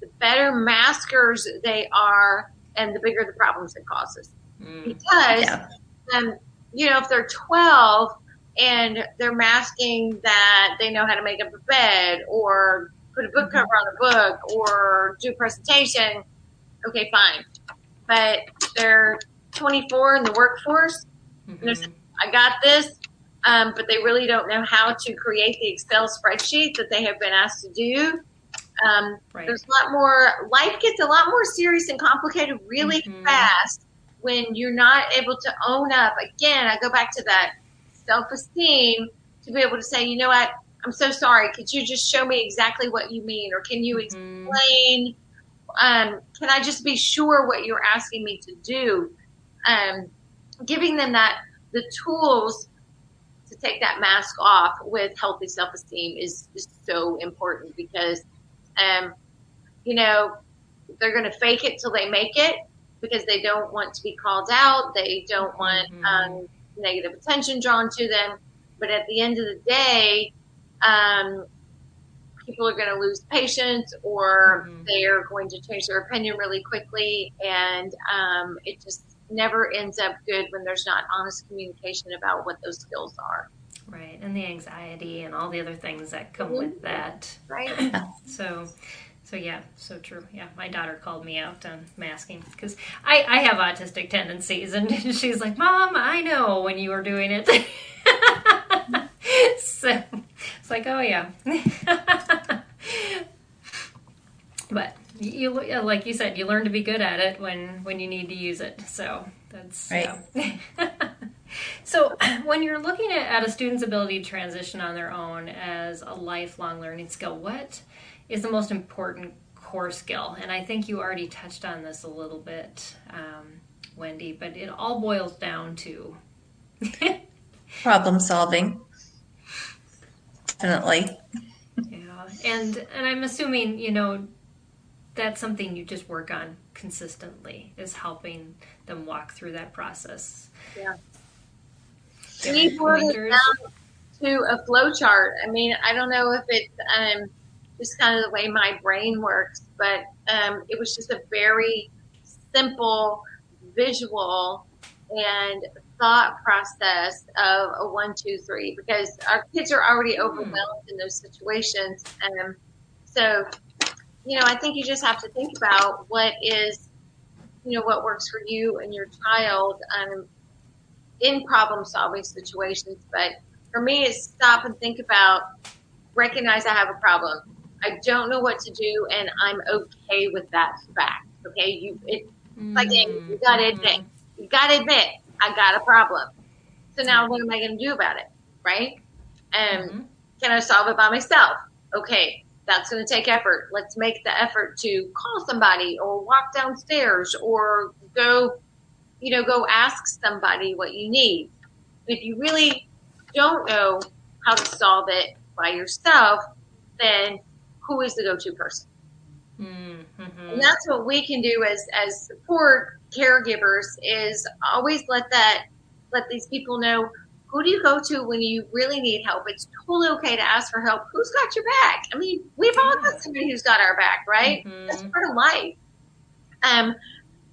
the better maskers they are, and the bigger the problems it causes. Mm, Because, Yeah. um, you know, if they're 12 and they're masking that they know how to make up a bed or put a book cover on a book or do a presentation, okay, fine. But they're 24 in the workforce, mhm. I got this, um, but they really don't know how to create the Excel spreadsheet that they have been asked to do. Um, Right. There's a lot more, life gets a lot more serious and complicated really Mhm. fast when you're not able to own up. Again, I go back to that self esteem to be able to say, you know what, I'm so sorry. Could you just show me exactly what you mean? Or can you Mhm. explain? Um, can I just be sure what you're asking me to do? Um, giving them that the tools to take that mask off with healthy self-esteem is, is so important because um, you know they're going to fake it till they make it because they don't want to be called out they don't want Mhm. um, negative attention drawn to them but at the end of the day um, people are going to lose patience or Mhm. they're going to change their opinion really quickly and um, it just never ends up good when there's not honest communication about what those skills are Right. And the anxiety and all the other things that come with that. right So, so yeah, so true. Yeah, my daughter called me out on masking because I, I have autistic tendencies, and she's like, "Mom, I know when you were doing it." so it's like, oh yeah. but you like you said, you learn to be good at it when when you need to use it. So that's right. Yeah. so when you're looking at, at a student's ability to transition on their own as a lifelong learning skill, what is the most important core skill? And I think you already touched on this a little bit, um, Wendy, but it all boils down to problem solving. Definitely. Yeah, and and I'm assuming you know that's something you just work on consistently is helping them walk through that process. Yeah. We boiled it down to a flow chart. I mean, I don't know if it's um, just kind of the way my brain works, but um, it was just a very simple visual and thought process of a one, two, three, because our kids are already hmm. overwhelmed in those situations. And so, you know, I think you just have to think about what is, you know, what works for you and your child um, in problem solving situations. But for me, it's stop and think about, recognize I have a problem. I don't know what to do, and I'm okay with that fact. Okay, you it, mm-hmm. like you got to admit, you got to admit I got a problem. So now what am I going to do about it? Right? And mm-hmm. can I solve it by myself? Okay, that's going to take effort. Let's make the effort to call somebody or walk downstairs or go, you know, go ask somebody what you need. If you really don't know how to solve it by yourself, then who is the go-to person? Mm-hmm. And that's what we can do as as support caregivers is always let that let these people know who do you go to when you really need help? It's totally okay to ask for help. Who's got your back? I mean, we've all got somebody who's got our back, right? Mm-hmm. That's part of life. Um,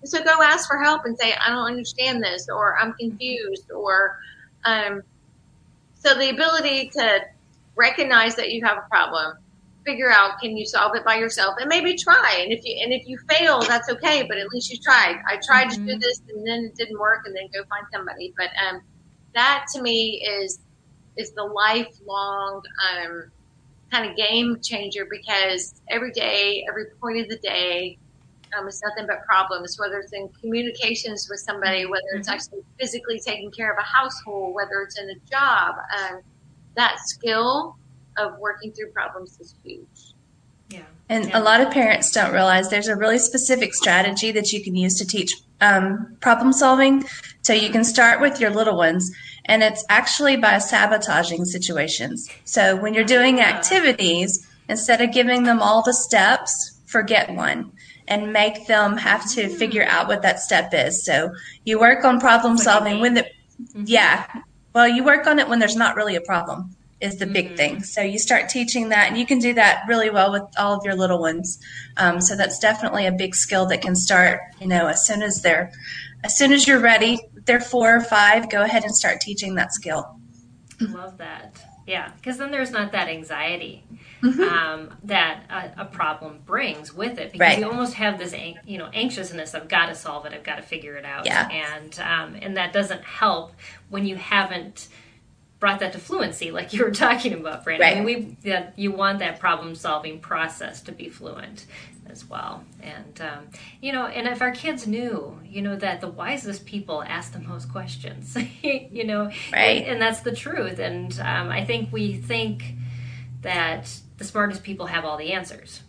so go ask for help and say, I don't understand this, or I'm confused, or um, so the ability to recognize that you have a problem figure out can you solve it by yourself and maybe try and if you and if you fail that's okay but at least you tried i tried mm-hmm. to do mm-hmm. this and then it didn't work and then go find somebody but um that to me is is the lifelong um kind of game changer because every day every point of the day um, it's nothing but problems whether it's in communications with somebody whether it's mm-hmm. actually physically taking care of a household whether it's in a job um, that skill of working through problems is huge. Yeah. And yeah. a lot of parents don't realize there's a really specific strategy that you can use to teach um, problem solving. So you can start with your little ones, and it's actually by sabotaging situations. So when you're doing activities, instead of giving them all the steps, forget one and make them have to figure out what that step is. So you work on problem solving when the, mm-hmm. yeah, well, you work on it when there's not really a problem is the big mm-hmm. thing. So you start teaching that, and you can do that really well with all of your little ones. Um, so that's definitely a big skill that can start. You know, as soon as they're, as soon as you're ready, they're four or five. Go ahead and start teaching that skill. Love that. Yeah, because then there's not that anxiety mm-hmm. um, that a, a, problem brings with it. Because right. you almost have this, you know, anxiousness. I've got to solve it. I've got to figure it out. Yeah. And um, and that doesn't help when you haven't brought that to fluency, like you were talking about, Brandon. Right. I mean, we yeah, you want that problem solving process to be fluent as well, and um, you know, and if our kids knew, you know, that the wisest people ask the most questions, you know, right. and, and, that's the truth. And um, I think we think that the smartest people have all the answers,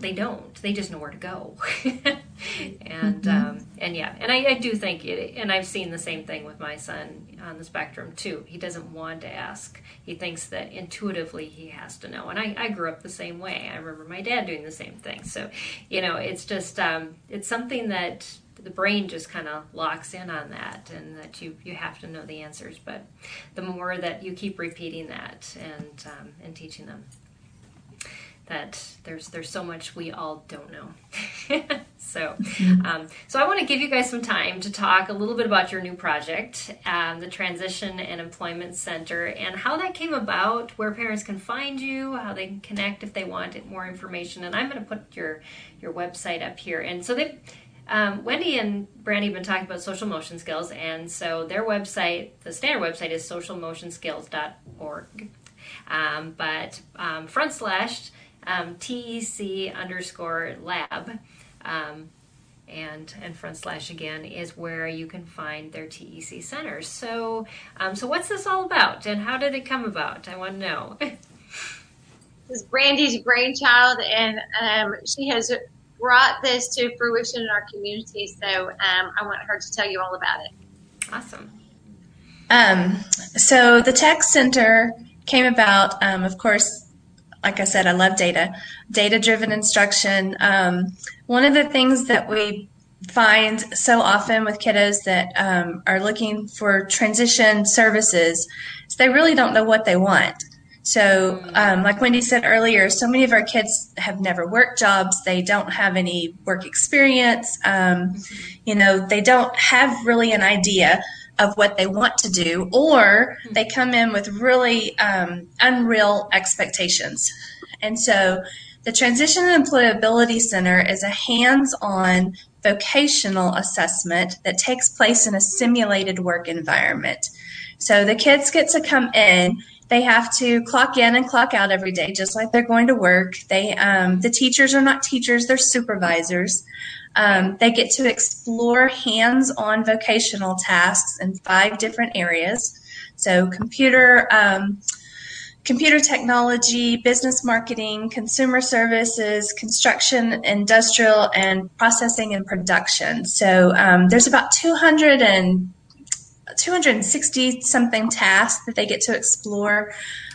they don't. They just know where to go. and mm-hmm. um, and yeah, and I, I, do think it. And I've seen the same thing with my son on the spectrum too. He doesn't want to ask. He thinks that intuitively he has to know. And I, I grew up the same way. I remember my dad doing the same thing. So you know, it's just um, it's something that the brain just kind of locks in on that and that you, you have to know the answers but the more that you keep repeating that and um, and teaching them that there's there's so much we all don't know. so, mm-hmm. um, so I want to give you guys some time to talk a little bit about your new project, um, the Transition and Employment Center, and how that came about, where parents can find you, how they can connect if they want more information. And I'm going to put your your website up here. And so they um, Wendy and Brandi have been talking about social motion skills, and so their website, the standard website, is socialmotionskills.org. Um, but um, front slash um, TEC underscore lab. Um, and and front slash again is where you can find their TEC centers. So, um, so what's this all about, and how did it come about? I want to know. this is Brandi's brainchild, and um, she has brought this to fruition in our community. So, um, I want her to tell you all about it. Awesome. Um, so the tech center came about, um, of course, like I said, I love data, data driven instruction. Um, one of the things that we find so often with kiddos that um, are looking for transition services is they really don't know what they want. So, um, like Wendy said earlier, so many of our kids have never worked jobs. They don't have any work experience. Um, you know, they don't have really an idea of what they want to do, or they come in with really um, unreal expectations. And so, the Transition and Employability Center is a hands on vocational assessment that takes place in a simulated work environment. So, the kids get to come in. They have to clock in and clock out every day, just like they're going to work. They, um, the teachers are not teachers; they're supervisors. Um, they get to explore hands on vocational tasks in five different areas. So, computer, um, computer technology, business marketing, consumer services, construction, industrial, and processing and production. So, um, there's about 200 and 260 something tasks that they get to explore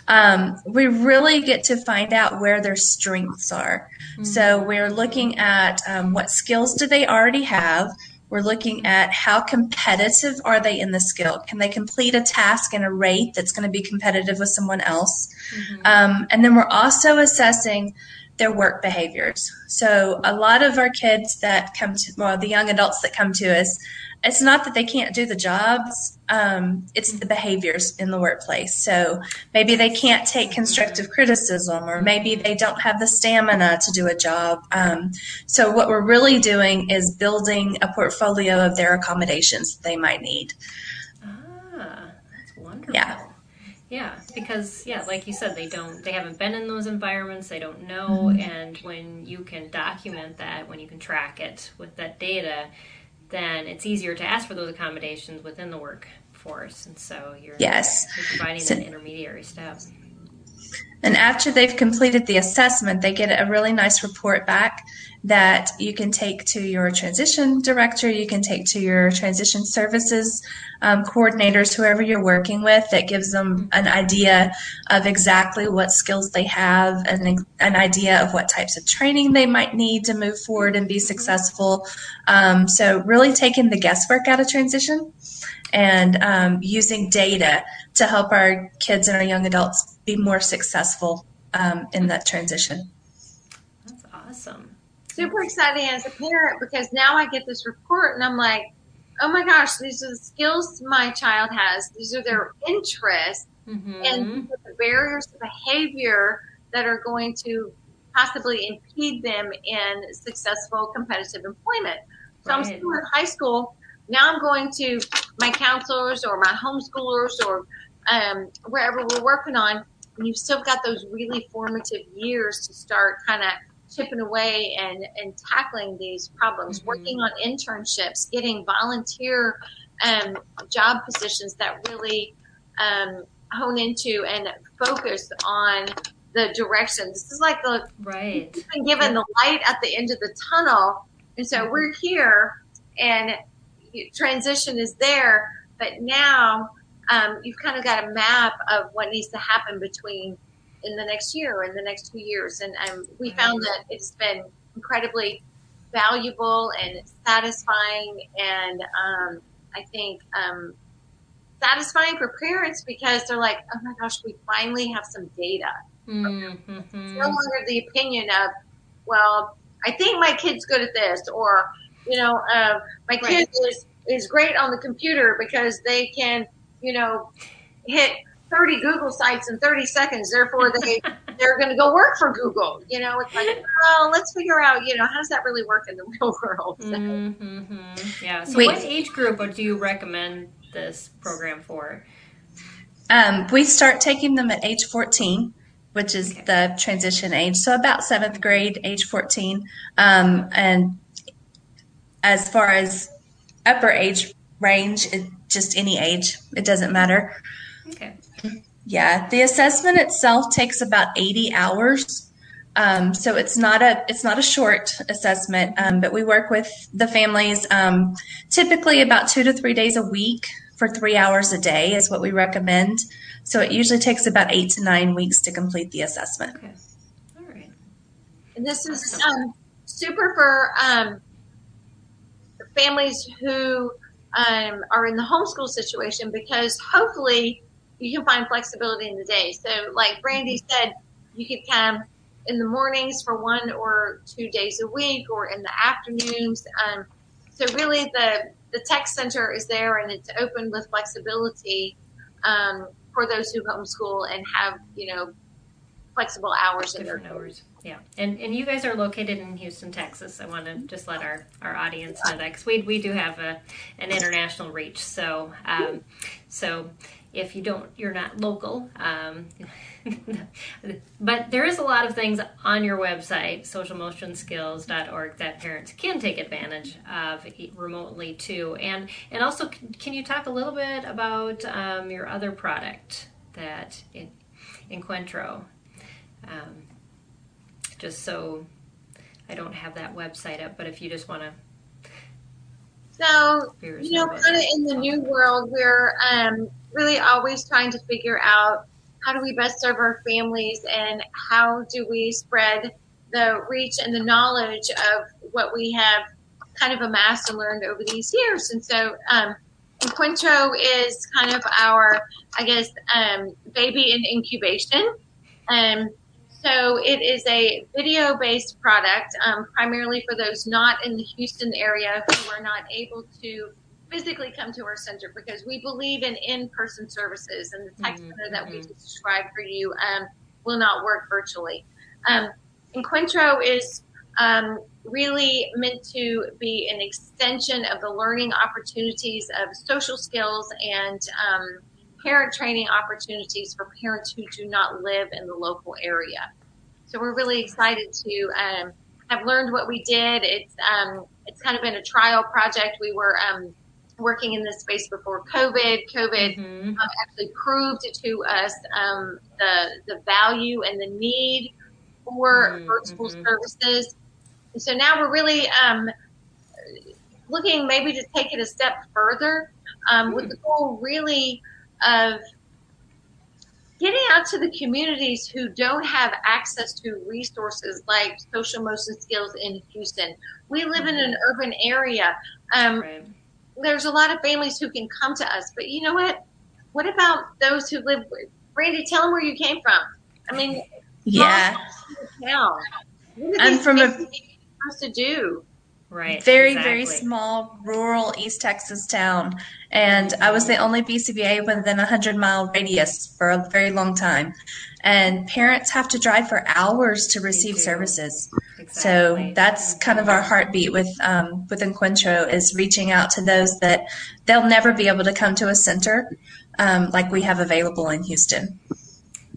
um, we really get to find out where their strengths are. Mm-hmm. So we're looking at um, what skills do they already have. We're looking at how competitive are they in the skill. Can they complete a task in a rate that's going to be competitive with someone else? Mm-hmm. Um, and then we're also assessing their work behaviors. So a lot of our kids that come to, well, the young adults that come to us, it's not that they can't do the jobs, um, it's the behaviors in the workplace. So maybe they can't take constructive criticism, or maybe they don't have the stamina to do a job. Um, so what we're really doing is building a portfolio of their accommodations that they might need. Ah, that's wonderful. Yeah. Yeah, because yeah, like you said, they don't they haven't been in those environments, they don't know mm-hmm. and when you can document that, when you can track it with that data, then it's easier to ask for those accommodations within the workforce. And so you're, yes. you're providing so, that intermediary step. And after they've completed the assessment, they get a really nice report back that you can take to your transition director, you can take to your transition services um, coordinators, whoever you're working with, that gives them an idea of exactly what skills they have and an idea of what types of training they might need to move forward and be successful. Um, so, really taking the guesswork out of transition and um, using data to help our kids and our young adults be more successful um, in that transition. That's awesome. Super exciting as a parent because now I get this report and I'm like, oh my gosh, these are the skills my child has. These are their interests mm-hmm. and the barriers to behavior that are going to possibly impede them in successful competitive employment. So right. I'm still in high school. Now I'm going to my counselors or my homeschoolers or um, wherever we're working on. And you've still got those really formative years to start kind of chipping away and, and tackling these problems, mm-hmm. working on internships, getting volunteer um, job positions that really um, hone into and focus on the direction. This is like the right. Been given the light at the end of the tunnel, and so mm-hmm. we're here, and transition is there. But now um, you've kind of got a map of what needs to happen between in the next year or in the next two years. And um, we found that it's been incredibly valuable and satisfying and um, I think um, satisfying for parents because they're like, oh my gosh, we finally have some data. Mm-hmm. It's no longer the opinion of, well, I think my kid's good at this, or you know, uh, my right. kid is is great on the computer because they can, you know, hit 30 Google sites in 30 seconds. Therefore, they they're going to go work for Google. You know, it's like, well, let's figure out, you know, how does that really work in the real world? So. Mm-hmm. Yeah. So, Wait. what age group do you recommend this program for? Um, we start taking them at age 14, which is Okay. the transition age. So about seventh grade, age 14. Um, and as far as upper age range, it, just any age, it doesn't matter. Okay. Yeah, the assessment itself takes about 80 hours. Um, so it's not a it's not a short assessment, um, but we work with the families um, typically about two to three days a week for three hours a day is what we recommend. So it usually takes about eight to nine weeks to complete the assessment. Okay. All right. And this is um, super for um, families who um, are in the homeschool situation because hopefully you can find flexibility in the day. So, like Brandi said, you could come in the mornings for one or two days a week, or in the afternoons. Um, so, really, the the tech center is there and it's open with flexibility um, for those who homeschool and have you know flexible hours in their Different hours. Yeah. And and you guys are located in Houston, Texas. I want to just let our, our audience know that because we, we do have a, an international reach. So um, so if you don't, you're not local. Um, but there is a lot of things on your website, socialmotionskills.org, that parents can take advantage of remotely too. And and also, can you talk a little bit about um, your other product that in Encuentro? Um, just so I don't have that website up, but if you just want to, So, you know, kind of in the new world, we're um, really always trying to figure out how do we best serve our families and how do we spread the reach and the knowledge of what we have kind of amassed and learned over these years. And so, um, is kind of our, I guess, um, baby in incubation. Um, so it is a video-based product, um, primarily for those not in the Houston area who are not able to physically come to our center because we believe in in-person services, and the tech Mhm, center that we mhm. described for you um, will not work virtually. Um, Encuentro is um, really meant to be an extension of the learning opportunities of social skills and um, parent training opportunities for parents who do not live in the local area. So we're really excited to um, have learned what we did. It's um, it's kind of been a trial project. We were um, working in this space before COVID. COVID Mhm. um, actually proved to us um, the the value and the need for Mhm, virtual mhm. services. And so now we're really um, looking maybe to take it a step further um, with the goal really of getting out to the communities who don't have access to resources like social motion skills in Houston. We live in an urban area. Um, Right. There's a lot of families who can come to us, but you know what? What about those who live? Randy, tell them where you came from. I mean, Yeah. town. I'm from a- supposed to do? Right. very very small rural east texas town and i was the only bcba within a 100 mile radius for a very long time and parents have to drive for hours to receive services Exactly. so that's kind of our heartbeat with um, with Encuentro is reaching out to those that they'll never be able to come to a center um, like we have available in houston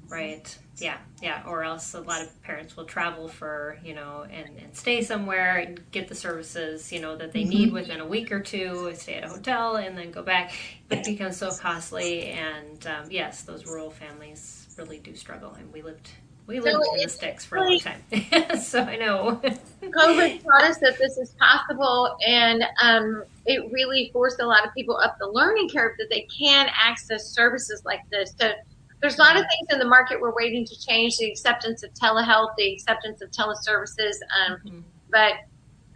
Right. Yeah. Yeah. Or else a lot of parents will travel for, you know, and, and stay somewhere and get the services, you know, that they need within a week or two, stay at a hotel and then go back. It becomes so costly. And um, yes, those rural families really do struggle. And we lived, we lived in the sticks for a long time. so I know. COVID taught us that this is possible, and um, it really forced a lot of people up the learning curve that they can access services like this. So there's a lot of things in the market we're waiting to change: the acceptance of telehealth, the acceptance of teleservices. Um, Mhm. but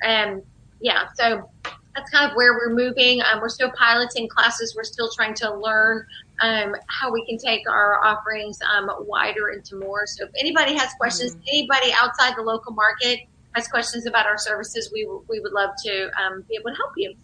um, yeah, so that's kind of where we're moving. Um, we're still piloting classes. We're still trying to learn um, how we can take our offerings um, wider into more. So if anybody has questions, anybody outside the local market has questions about our services, we, w- we would love to um, be able to help you.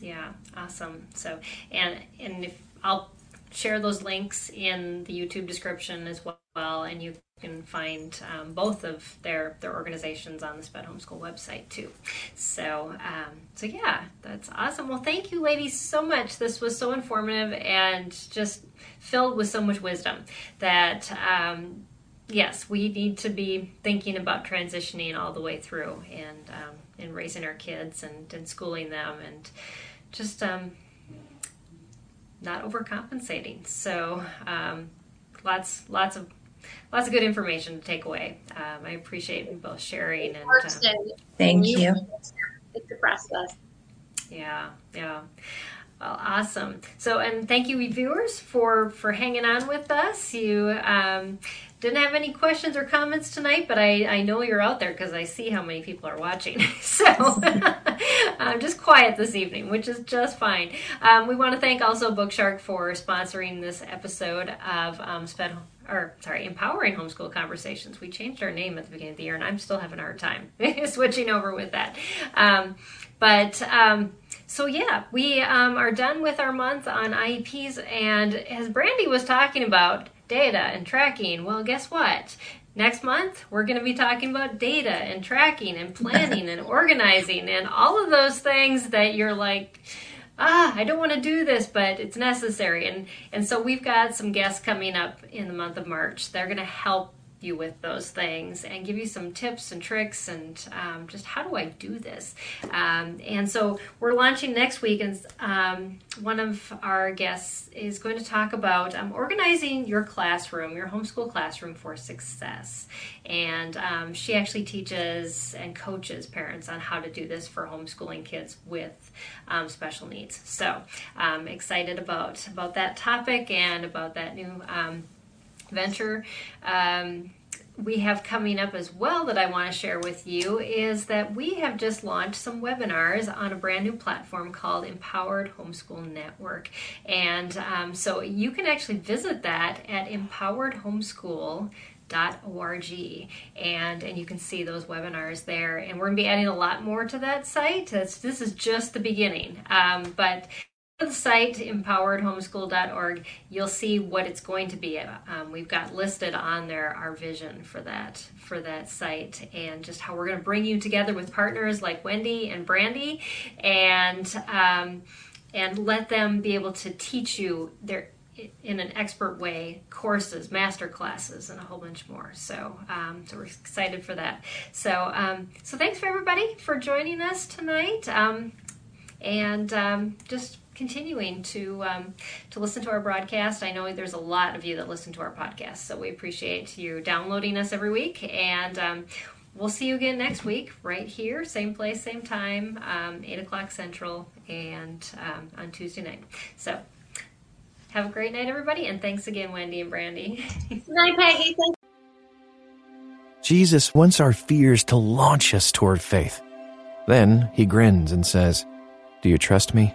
Yeah, awesome. So, and and if I'll share those links in the YouTube description as well, and you can find um, both of their their organizations on the Sped Homeschool website too. So um, so yeah, that's awesome. Well, thank you, ladies, so much. This was so informative and just filled with so much wisdom that. Um, yes, we need to be thinking about transitioning all the way through and um, and raising our kids and, and schooling them and just um, not overcompensating. So um, lots lots of lots of good information to take away. Um, I appreciate both sharing and uh, thank you. It's the process. Yeah, yeah. Well, awesome. So, and thank you, viewers, for for hanging on with us. You um, didn't have any questions or comments tonight, but I, I know you're out there because I see how many people are watching. so I'm just quiet this evening, which is just fine. Um, we want to thank also Bookshark for sponsoring this episode of um, Sped or sorry, empowering homeschool conversations. We changed our name at the beginning of the year, and I'm still having a hard time switching over with that. Um, but um, so yeah, we um, are done with our month on IEPs, and as Brandi was talking about, data and tracking. Well, guess what? Next month, we're going to be talking about data and tracking and planning and organizing and all of those things that you're like, ah, I don't want to do this, but it's necessary. And and so we've got some guests coming up in the month of March. They're going to help you with those things and give you some tips and tricks and um, just how do I do this. Um, and so we're launching next week, and um, one of our guests is going to talk about um, organizing your classroom, your homeschool classroom for success. And um, she actually teaches and coaches parents on how to do this for homeschooling kids with um, special needs. So I'm excited about about that topic and about that new venture. Um, we have coming up as well that I want to share with you is that we have just launched some webinars on a brand new platform called Empowered Homeschool Network. And um, so you can actually visit that at empoweredhomeschool.org and and you can see those webinars there. And we're going to be adding a lot more to that site. It's, this is just the beginning. Um, but the site empoweredhomeschool.org you'll see what it's going to be. Um, we've got listed on there our vision for that for that site and just how we're going to bring you together with partners like wendy and brandi and um, and let them be able to teach you their in an expert way courses master classes and a whole bunch more. So um, so we're excited for that. So um, so thanks for everybody for joining us tonight um, and um, just continuing to um, to listen to our broadcast. I know there's a lot of you that listen to our podcast, so we appreciate you downloading us every week. And um, we'll see you again next week, right here, same place, same time, um, eight o'clock central, and um, on Tuesday night. So. Have a great night, everybody, and thanks again, Wendy and Brandi. Good night, Peggy. Thanks. Jesus wants our fears to launch us toward faith. Then he grins and says, Do you trust me?